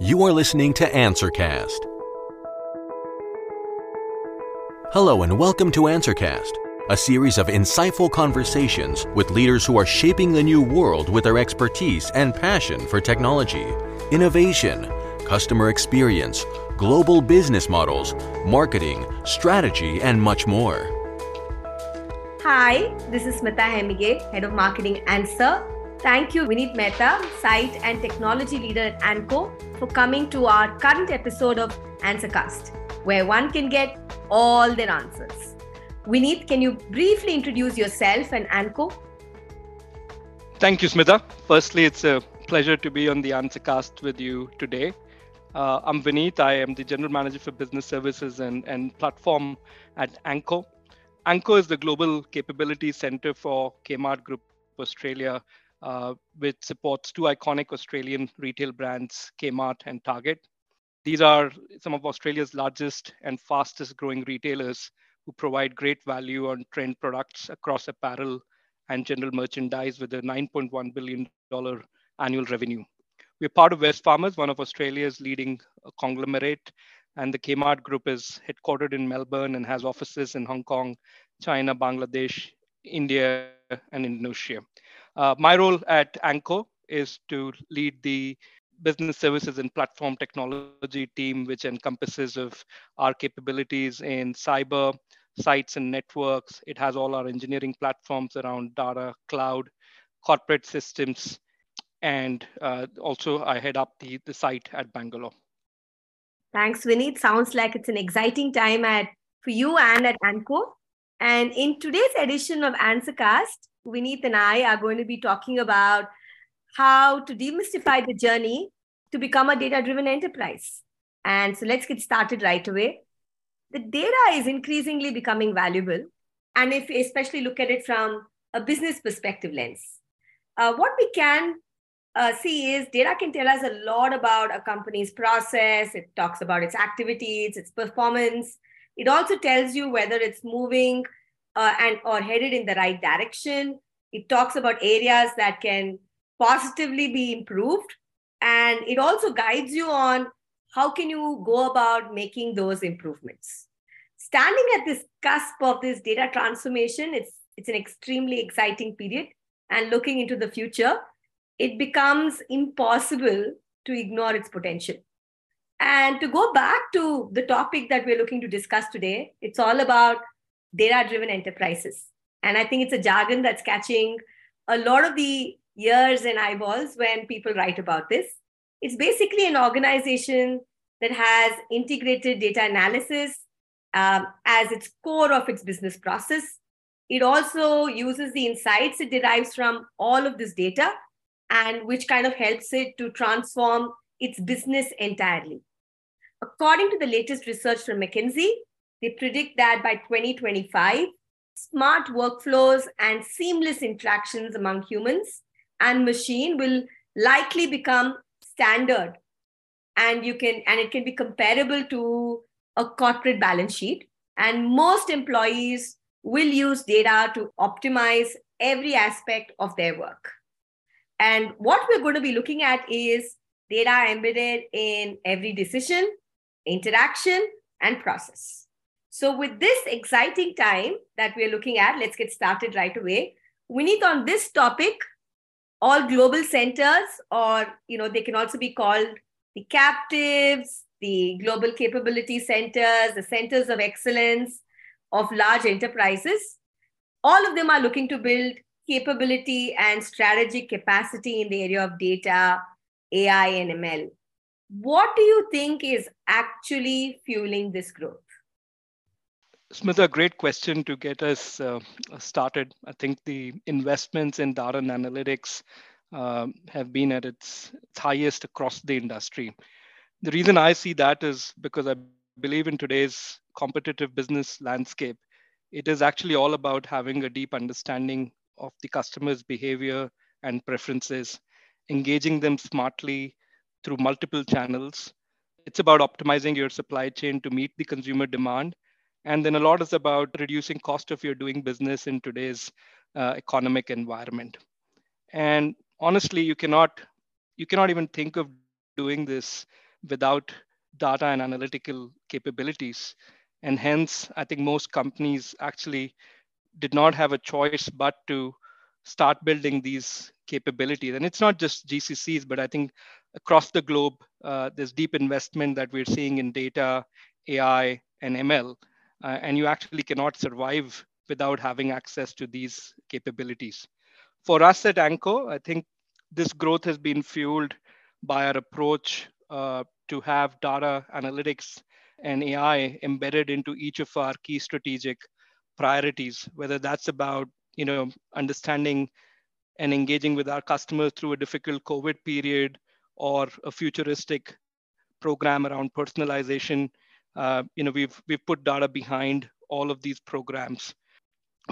You are listening to Answercast. Hello, and welcome to Answercast, a series of insightful conversations with leaders who are shaping the new world with their expertise and passion for technology, innovation, customer experience, global business models, marketing, strategy, and much more. Hi, this is Smita Hemige, Head of Marketing Answer. Thank you, Vineet Mehta, Site and Technology Leader at Anko, for coming to our current episode of Answercast, where one can get all their answers. Vineet, can you briefly introduce yourself and Anko? Thank you, Smita. Firstly, it's a pleasure to be on the Answercast with you today. Uh, I'm Vineet. I am the General Manager for Business Services and, and Platform at Anko. Anko is the Global Capability Center for Kmart Group Australia, uh, which supports two iconic Australian retail brands, Kmart and Target. These are some of Australia's largest and fastest growing retailers who provide great value on trend products across apparel and general merchandise with a $9.1 billion annual revenue. We're part of Wesfarmers, one of Australia's leading conglomerate, and the Kmart Group is headquartered in Melbourne and has offices in Hong Kong, China, Bangladesh, India, and Indonesia. Uh, my role at Anko is to lead the business services and platform technology team, which encompasses of our capabilities in cyber, sites and networks. It has all our engineering platforms around data, cloud, corporate systems, and uh, also I head up the, the site at Bangalore. Thanks, Vineet. Sounds like it's an exciting time at for you and at Anko. And in today's edition of Answercast, Vineet and I are going to be talking about how to demystify the journey to become a data driven enterprise. And so let's get started right away. The data is increasingly becoming valuable. And if we especially look at it from a business perspective lens, uh, what we can uh, see is data can tell us a lot about a company's process. It talks about its activities, its performance. It also tells you whether it's moving uh, and or headed in the right direction. It talks about areas that can positively be improved, and it also guides you on how can you go about making those improvements. Standing at this cusp of this data transformation, it's it's an extremely exciting period, and looking into the future, it becomes impossible to ignore its potential. And to go back to the topic that we're looking to discuss today, it's all about data driven enterprises. And I think it's a jargon that's catching a lot of the ears and eyeballs when people write about this. It's basically an organization that has integrated data analysis um, as its core of its business process. It also uses the insights it derives from all of this data and which kind of helps it to transform its business entirely. According to the latest research from McKinsey, they predict that by 2025, smart workflows and seamless interactions among humans and machine will likely become standard. And you can and it can be comparable to a corporate balance sheet. And most employees will use data to optimize every aspect of their work. And what we're going to be looking at is data embedded in every decision interaction and process so, with this exciting time that we're looking at, let's get started right away. Vineet on this topic all global centers, or you know, they can also be called the captives, the global capability centers, the centers of excellence of large enterprises. All of them are looking to build capability and strategic capacity in the area of data, AI, and ML. What do you think is actually fueling this growth? Smita, great question to get us uh, started. I think the investments in data and analytics uh, have been at its, its highest across the industry. The reason I see that is because I believe in today's competitive business landscape, it is actually all about having a deep understanding of the customer's behavior and preferences, engaging them smartly through multiple channels. It's about optimizing your supply chain to meet the consumer demand and then a lot is about reducing cost of your doing business in today's uh, economic environment and honestly you cannot you cannot even think of doing this without data and analytical capabilities. And hence, I think most companies actually did not have a choice but to start building these capabilities. And it's not just GCCs, but I think across the globe, uh, there's deep investment that we're seeing in data, AI, and ML. Uh, and you actually cannot survive without having access to these capabilities. For us at Anko, I think this growth has been fueled by our approach uh, to have data analytics and AI embedded into each of our key strategic priorities, whether that's about you know understanding and engaging with our customers through a difficult COVID period or a futuristic program around personalization. Uh, you know, we've we've put data behind all of these programs.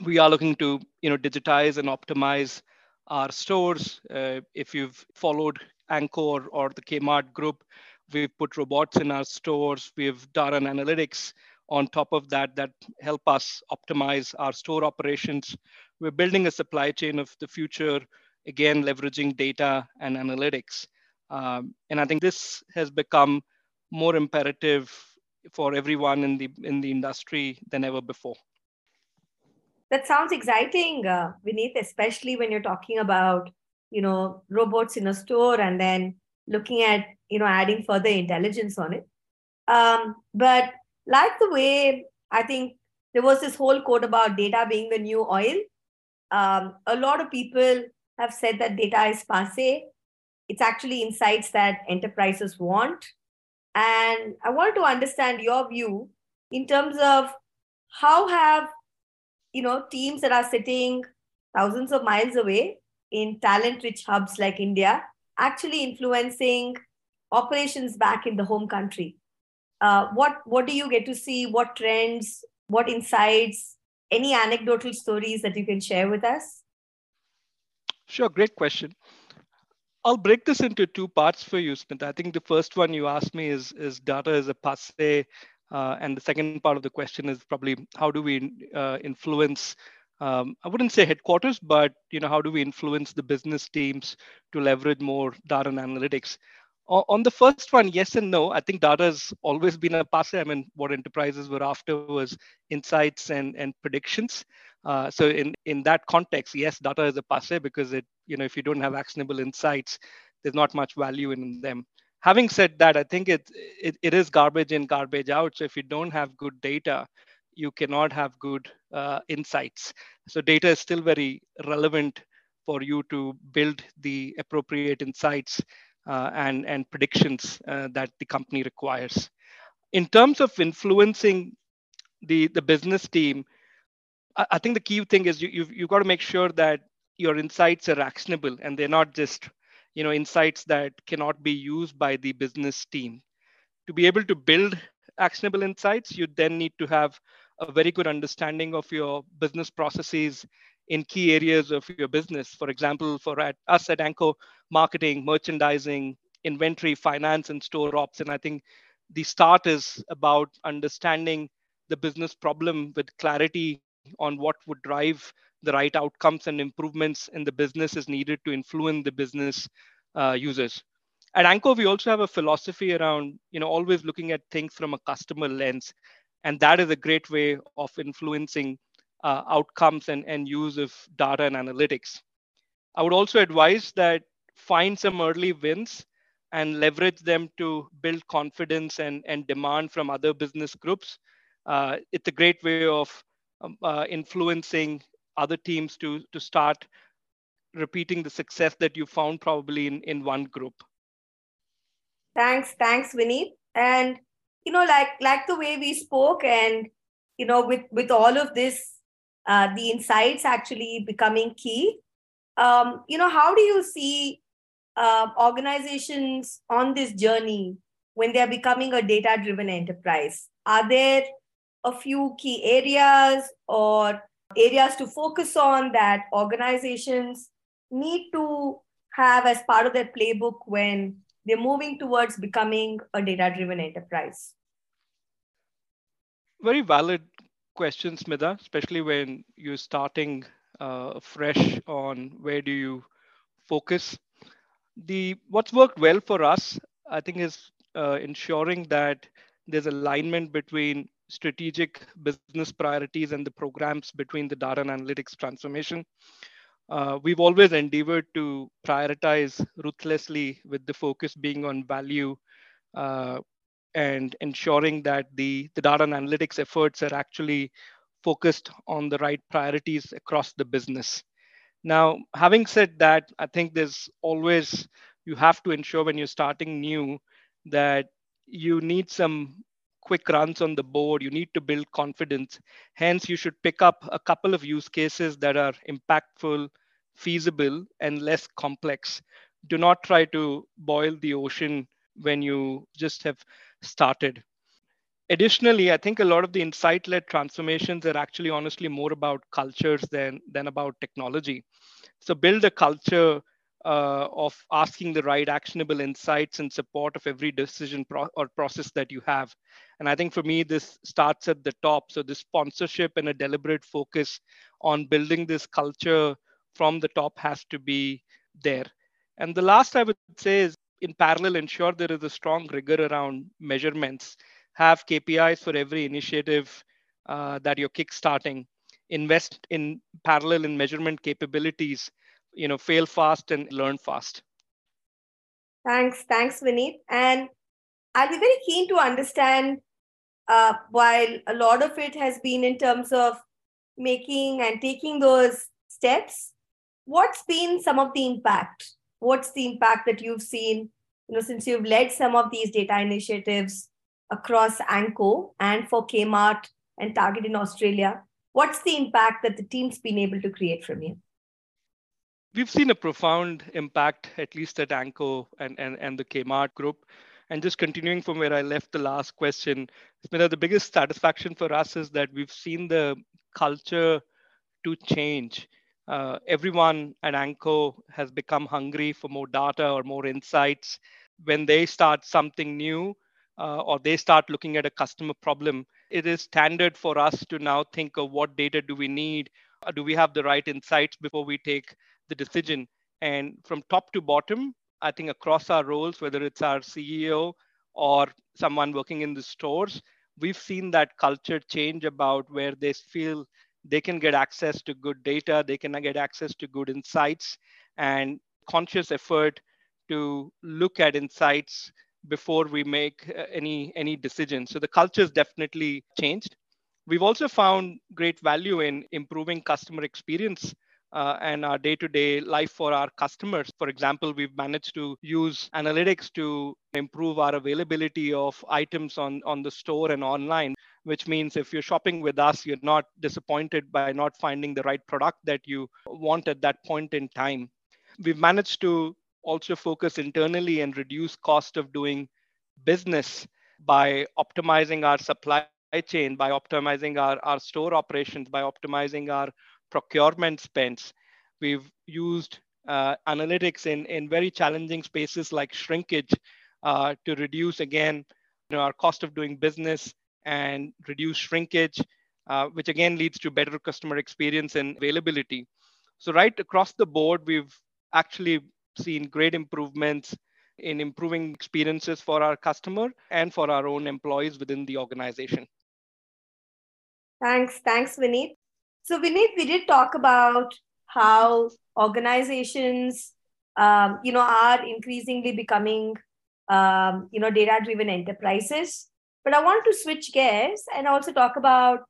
We are looking to you know digitize and optimize our stores. Uh, if you've followed Anko or the Kmart group, we've put robots in our stores. We've data and analytics on top of that that help us optimize our store operations. We're building a supply chain of the future, again, leveraging data and analytics. Um, and I think this has become more imperative for everyone in the in the industry than ever before. That sounds exciting, uh, Vineet, especially when you're talking about you know robots in a store and then looking at you know adding further intelligence on it. Um, but like the way I think there was this whole quote about data being the new oil. Um, a lot of people have said that data is passe. It's actually insights that enterprises want. And I want to understand your view in terms of how have you know teams that are sitting thousands of miles away in talent rich hubs like India actually influencing operations back in the home country? Uh, what what do you get to see? What trends? What insights? Any anecdotal stories that you can share with us? Sure great question i'll break this into two parts for you Smita i think the first one you asked me is is data is a passe uh, and the second part of the question is probably how do we uh, influence um, i wouldn't say headquarters but you know how do we influence the business teams to leverage more data and analytics on the first one, yes and no. I think data has always been a passe. I mean, what enterprises were after was insights and, and predictions. Uh, so in, in that context, yes, data is a passe because it, you know, if you don't have actionable insights, there's not much value in them. Having said that, I think it, it, it is garbage in, garbage out. So if you don't have good data, you cannot have good uh, insights. So data is still very relevant for you to build the appropriate insights uh, and, and predictions uh, that the company requires. In terms of influencing the, the business team, I, think the key thing is you, you've, you've got to make sure that your insights are actionable and they're not just you know insights that cannot be used by the business team to be able to build actionable insights you then need to have a very good understanding of your business processes in key areas of your business. For example, for at, us at Anko, marketing, merchandising, inventory, finance, and store ops. And I think the start is about understanding the business problem with clarity on what would drive the right outcomes and improvements in the business is needed to influence the business uh, users. At Anko, we also have a philosophy around, you know, always looking at things from a customer lens, and that is a great way of influencing uh, outcomes and, and use of data and analytics. I would also advise that find some early wins and leverage them to build confidence and, and demand from other business groups. Uh, it's a great way of um, uh, influencing other teams to, to start repeating the success that you found probably in, in one group. Thanks, thanks, Vineet. And you know, like like the way we spoke, and you know, with with all of this uh, the insights actually becoming key. Um, you know, how do you see uh, organizations on this journey when they are becoming a data driven enterprise? Are there a few key areas or areas to focus on that organizations need to have as part of their playbook when they're moving towards becoming a data driven enterprise? Very valid question, Smita, especially when you're starting uh, fresh on where do you focus. The what's worked well for us, I think, is uh, ensuring that there's alignment between strategic business priorities and the programs between the data and analytics transformation. Uh, we've always endeavored to prioritize ruthlessly with the focus being on value uh, and ensuring that the, the data and analytics efforts are actually focused on the right priorities across the business. Now, having said that, I think there's always, you have to ensure when you're starting new that you need some quick runs on the board. You need to build confidence. Hence, you should pick up a couple of use cases that are impactful, feasible, and less complex. Do not try to boil the ocean when you just have started. Additionally, I think a lot of the insight led transformations are actually honestly more about cultures than, than about technology. So, build a culture uh, of asking the right actionable insights in support of every decision pro- or process that you have. And I think for me, this starts at the top. So, this sponsorship and a deliberate focus on building this culture from the top has to be there. And the last I would say is in parallel, ensure there is a strong rigor around measurements. Have KPIs for every initiative uh, that you're kickstarting. Invest in parallel in measurement capabilities you know fail fast and learn fast. Thanks thanks vineet and i'll be very keen to understand uh, while a lot of it has been in terms of making and taking those steps what's been some of the impact? What's the impact that you've seen you know since you've led some of these data initiatives across Anko and for kmart and target in australia? What's the impact that the team's been able to create from you we've seen a profound impact, at least at Anko and, and, and the Kmart group. And just continuing from where I left the last question, Smita, the biggest satisfaction for us is that we've seen the culture to change. Uh, everyone at Anko has become hungry for more data or more insights. When they start something new uh, or they start looking at a customer problem, it is standard for us to now think of what data do we need? Do we have the right insights before we take the decision. And from top to bottom, I think across our roles, whether it's our CEO or someone working in the stores, we've seen that culture change about where they feel they can get access to good data, they can get access to good insights, and conscious effort to look at insights before we make uh, any any decision. So the culture has definitely changed. We've also found great value in improving customer experience uh, and our day-to-day life for our customers. For example, we've managed to use analytics to improve our availability of items on, on the store and online, which means if you're shopping with us, you're not disappointed by not finding the right product that you want at that point in time. We've managed to also focus internally and reduce cost of doing business by optimizing our supply chain, by optimizing our, our store operations, by optimizing our procurement spends. We've used uh, analytics in, in very challenging spaces like shrinkage uh, to reduce, again, you know, our cost of doing business and reduce shrinkage, uh, which again leads to better customer experience and availability. So right across the board, we've actually seen great improvements in improving experiences for our customer and for our own employees within the organization. Thanks. Thanks, Vineet. So, Vineet, we did talk about how organizations, um, you know, are increasingly becoming, um, you know, data-driven enterprises. But I want to switch gears and also talk about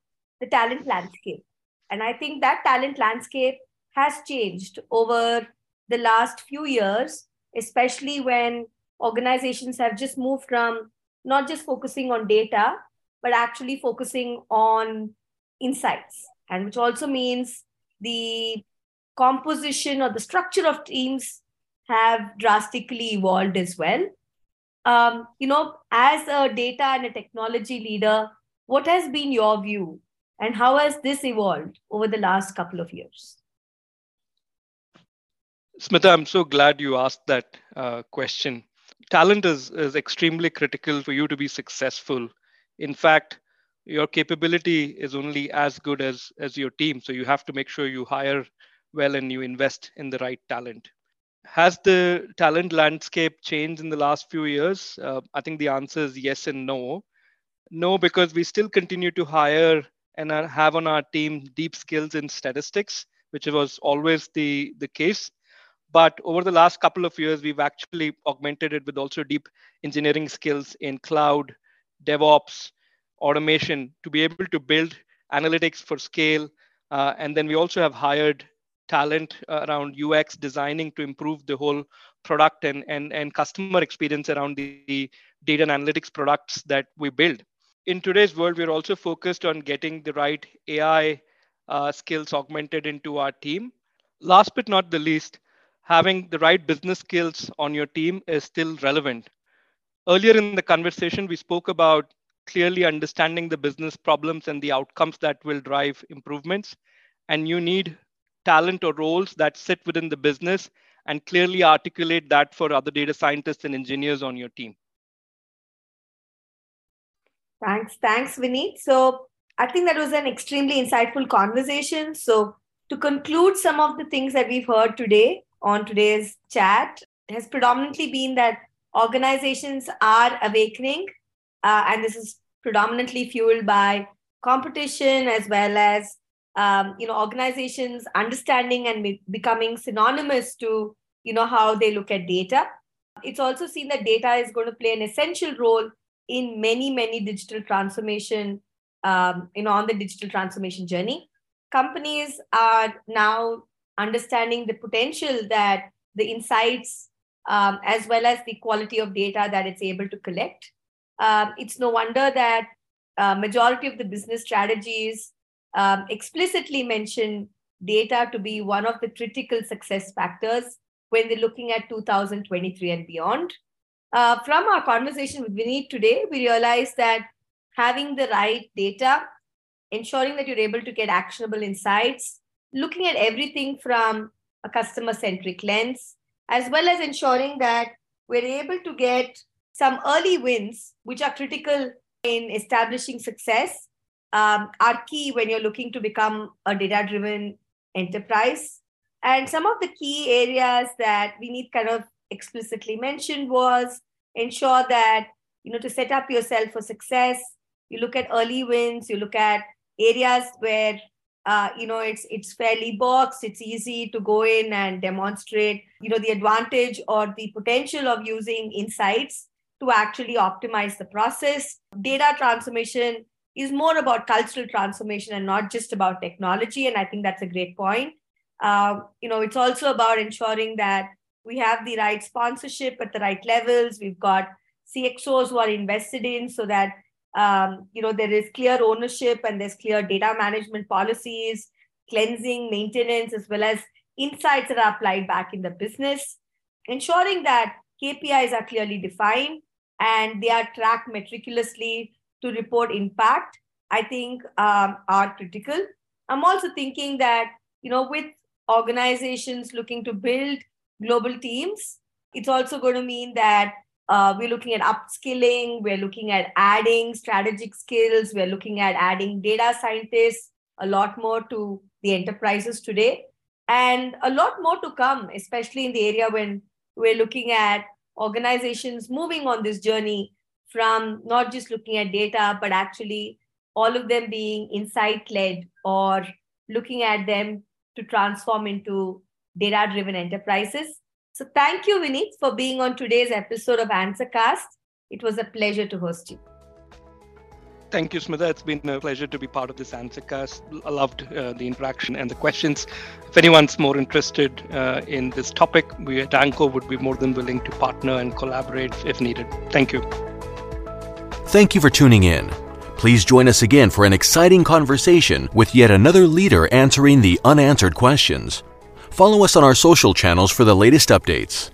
the talent landscape. And I think that talent landscape has changed over the last few years, especially when organizations have just moved from not just focusing on data, but actually focusing on insights and which also means the composition or the structure of teams have drastically evolved as well. Um, you know, as a data and a technology leader, what has been your view and how has this evolved over the last couple of years? Smita, I'm so glad you asked that uh, question. Talent is, is extremely critical for you to be successful. In fact, your capability is only as good as as your team so you have to make sure you hire well and you invest in the right talent Has the talent landscape changed in the last few years? Uh, I think the answer is yes and no. No, because we still continue to hire and have on our team deep skills in statistics, which was always the, the case. But over the last couple of years, we've actually augmented it with also deep engineering skills in cloud, DevOps, automation to be able to build analytics for scale. Uh, and then we also have hired talent around UX designing to improve the whole product and, and, and customer experience around the, the data and analytics products that we build. In today's world, we're also focused on getting the right AI uh, skills augmented into our team. Last but not the least, having the right business skills on your team is still relevant. Earlier in the conversation, we spoke about clearly understanding the business problems and the outcomes that will drive improvements. And you need talent or roles that sit within the business and clearly articulate that for other data scientists and engineers on your team. Thanks. Thanks, Vineet. So I think that was an extremely insightful conversation. So to conclude some of the things that we've heard today on today's chat has predominantly been that organizations are awakening uh, and this is predominantly fueled by competition as well as um, you know organizations understanding and becoming synonymous to you know how they look at data. It's also seen that data is going to play an essential role in many many digital transformation um, you know on the digital transformation journey. Companies are now understanding the potential that the insights um, as well as the quality of data that it's able to collect um, it's no wonder that uh, majority of the business strategies um, explicitly mention data to be one of the critical success factors when they're looking at 2023 and beyond. Uh, from our conversation with Vineet today, we realized that having the right data, ensuring that you're able to get actionable insights, looking at everything from a customer centric lens, as well as ensuring that we're able to get some early wins, which are critical in establishing success, um, are key when you're looking to become a data driven enterprise. And some of the key areas that we need kind of explicitly mentioned was ensure that, you know, to set up yourself for success, you look at early wins, you look at areas where uh, you know it's it's fairly boxed it's easy to go in and demonstrate you know the advantage or the potential of using insights to actually optimize the process. Data transformation is more about cultural transformation and not just about technology. And I think that's a great point. Uh, you know, it's also about ensuring that we have the right sponsorship at the right levels. We've got CXOs who are invested in so that um, you know there is clear ownership and there's clear data management policies, cleansing, maintenance, as well as insights that are applied back in the business. Ensuring that KPIs are clearly defined and they are tracked meticulously to report impact, I think um, are critical. I'm also thinking that, you know, with organizations looking to build global teams, it's also going to mean that uh, we're looking at upskilling, we're looking at adding strategic skills, we're looking at adding data scientists, a lot more to the enterprises today, and a lot more to come, especially in the area when we're looking at organizations moving on this journey from not just looking at data, but actually all of them being insight led or looking at them to transform into data driven enterprises. So, thank you, Vineet, for being on today's episode of AnswerCast. It was a pleasure to host you. Thank you, Smita. It's been a pleasure to be part of this Answercast. I loved uh, the interaction and the questions. If anyone's more interested uh, in this topic, we at Anko would be more than willing to partner and collaborate if needed. Thank you. Thank you for tuning in. Please join us again for an exciting conversation with yet another leader answering the unanswered questions. Follow us on our social channels for the latest updates.